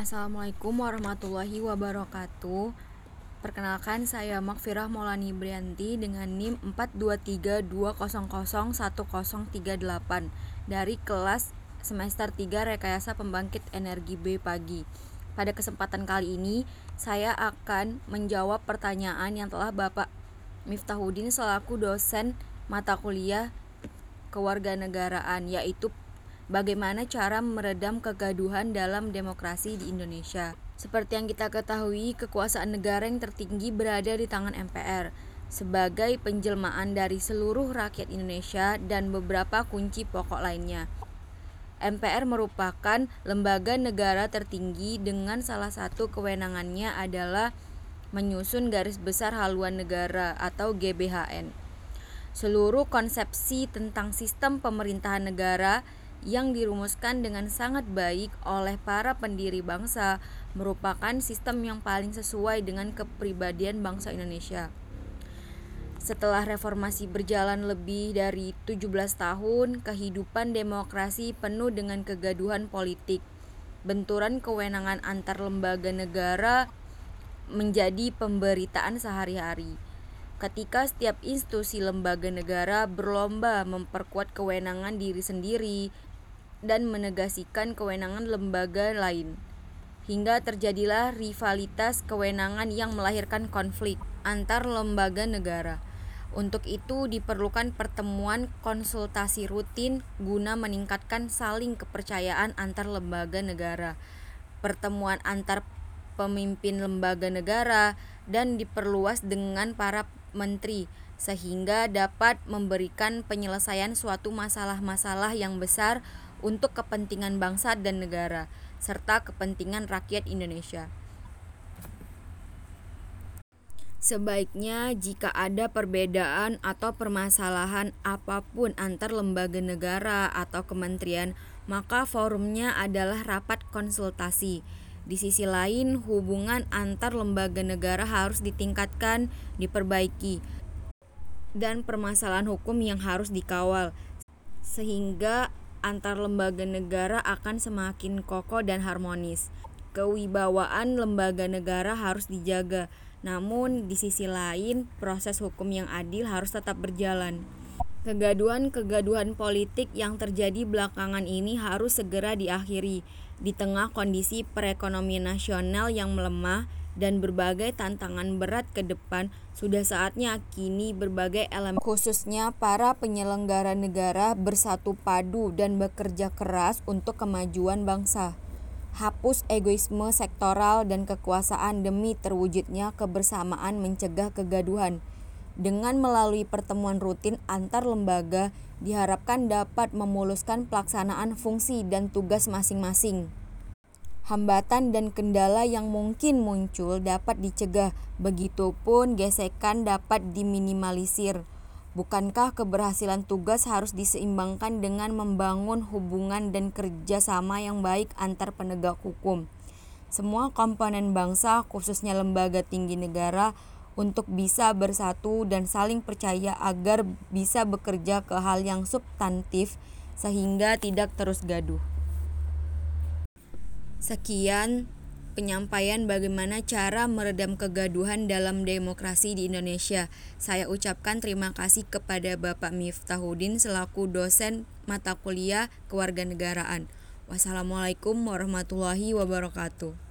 Assalamualaikum warahmatullahi wabarakatuh. Perkenalkan saya Makfirah Maulani Brianti dengan NIM 423200138 dari kelas semester 3 Rekayasa Pembangkit Energi B pagi. Pada kesempatan kali ini, saya akan menjawab pertanyaan yang telah Bapak Miftahudin selaku dosen mata kuliah kewarganegaraan yaitu bagaimana cara meredam kegaduhan dalam demokrasi di Indonesia. Seperti yang kita ketahui, kekuasaan negara yang tertinggi berada di tangan MPR sebagai penjelmaan dari seluruh rakyat Indonesia dan beberapa kunci pokok lainnya. MPR merupakan lembaga negara tertinggi dengan salah satu kewenangannya adalah menyusun garis besar haluan negara atau GBHN. Seluruh konsepsi tentang sistem pemerintahan negara yang dirumuskan dengan sangat baik oleh para pendiri bangsa merupakan sistem yang paling sesuai dengan kepribadian bangsa Indonesia. Setelah reformasi berjalan lebih dari 17 tahun, kehidupan demokrasi penuh dengan kegaduhan politik. Benturan kewenangan antar lembaga negara menjadi pemberitaan sehari-hari. Ketika setiap institusi lembaga negara berlomba memperkuat kewenangan diri sendiri dan menegasikan kewenangan lembaga lain, hingga terjadilah rivalitas kewenangan yang melahirkan konflik antar lembaga negara. Untuk itu diperlukan pertemuan konsultasi rutin guna meningkatkan saling kepercayaan antar lembaga negara. Pertemuan antar pemimpin lembaga negara dan diperluas dengan para menteri sehingga dapat memberikan penyelesaian suatu masalah-masalah yang besar untuk kepentingan bangsa dan negara serta kepentingan rakyat Indonesia. Sebaiknya jika ada perbedaan atau permasalahan apa pun antar lembaga negara atau kementerian, maka forumnya adalah rapat konsultasi. Di sisi lain, hubungan antar lembaga negara harus ditingkatkan, diperbaiki, dan permasalahan hukum yang harus dikawal, sehingga antar lembaga negara akan semakin kokoh dan harmonis. Kewibawaan lembaga negara harus dijaga namun di sisi lain, proses hukum yang adil harus tetap berjalan. Kegaduhan-kegaduhan politik yang terjadi belakangan ini harus segera diakhiri di tengah kondisi perekonomian nasional yang melemah dan berbagai tantangan berat ke depan sudah saatnya kini berbagai elemen khususnya para penyelenggara negara bersatu padu dan bekerja keras untuk kemajuan bangsa hapus egoisme sektoral dan kekuasaan demi terwujudnya kebersamaan mencegah kegaduhan. Dengan melalui pertemuan rutin antar lembaga, diharapkan dapat memuluskan pelaksanaan fungsi dan tugas masing-masing. Hambatan dan kendala yang mungkin muncul dapat dicegah, begitupun gesekan dapat diminimalisir. Bukankah keberhasilan tugas harus diseimbangkan dengan membangun hubungan dan kerjasama yang baik antar penegak hukum? Semua komponen bangsa, khususnya lembaga tinggi negara, untuk bisa bersatu dan saling percaya agar bisa bekerja ke hal yang substantif sehingga tidak terus gaduh. Sekian penyampaian bagaimana cara meredam kegaduhan dalam demokrasi di Indonesia. Saya ucapkan terima kasih kepada Bapak Miftahudin selaku dosen mata kuliah kewarganegaraan. Wassalamualaikum warahmatullahi wabarakatuh.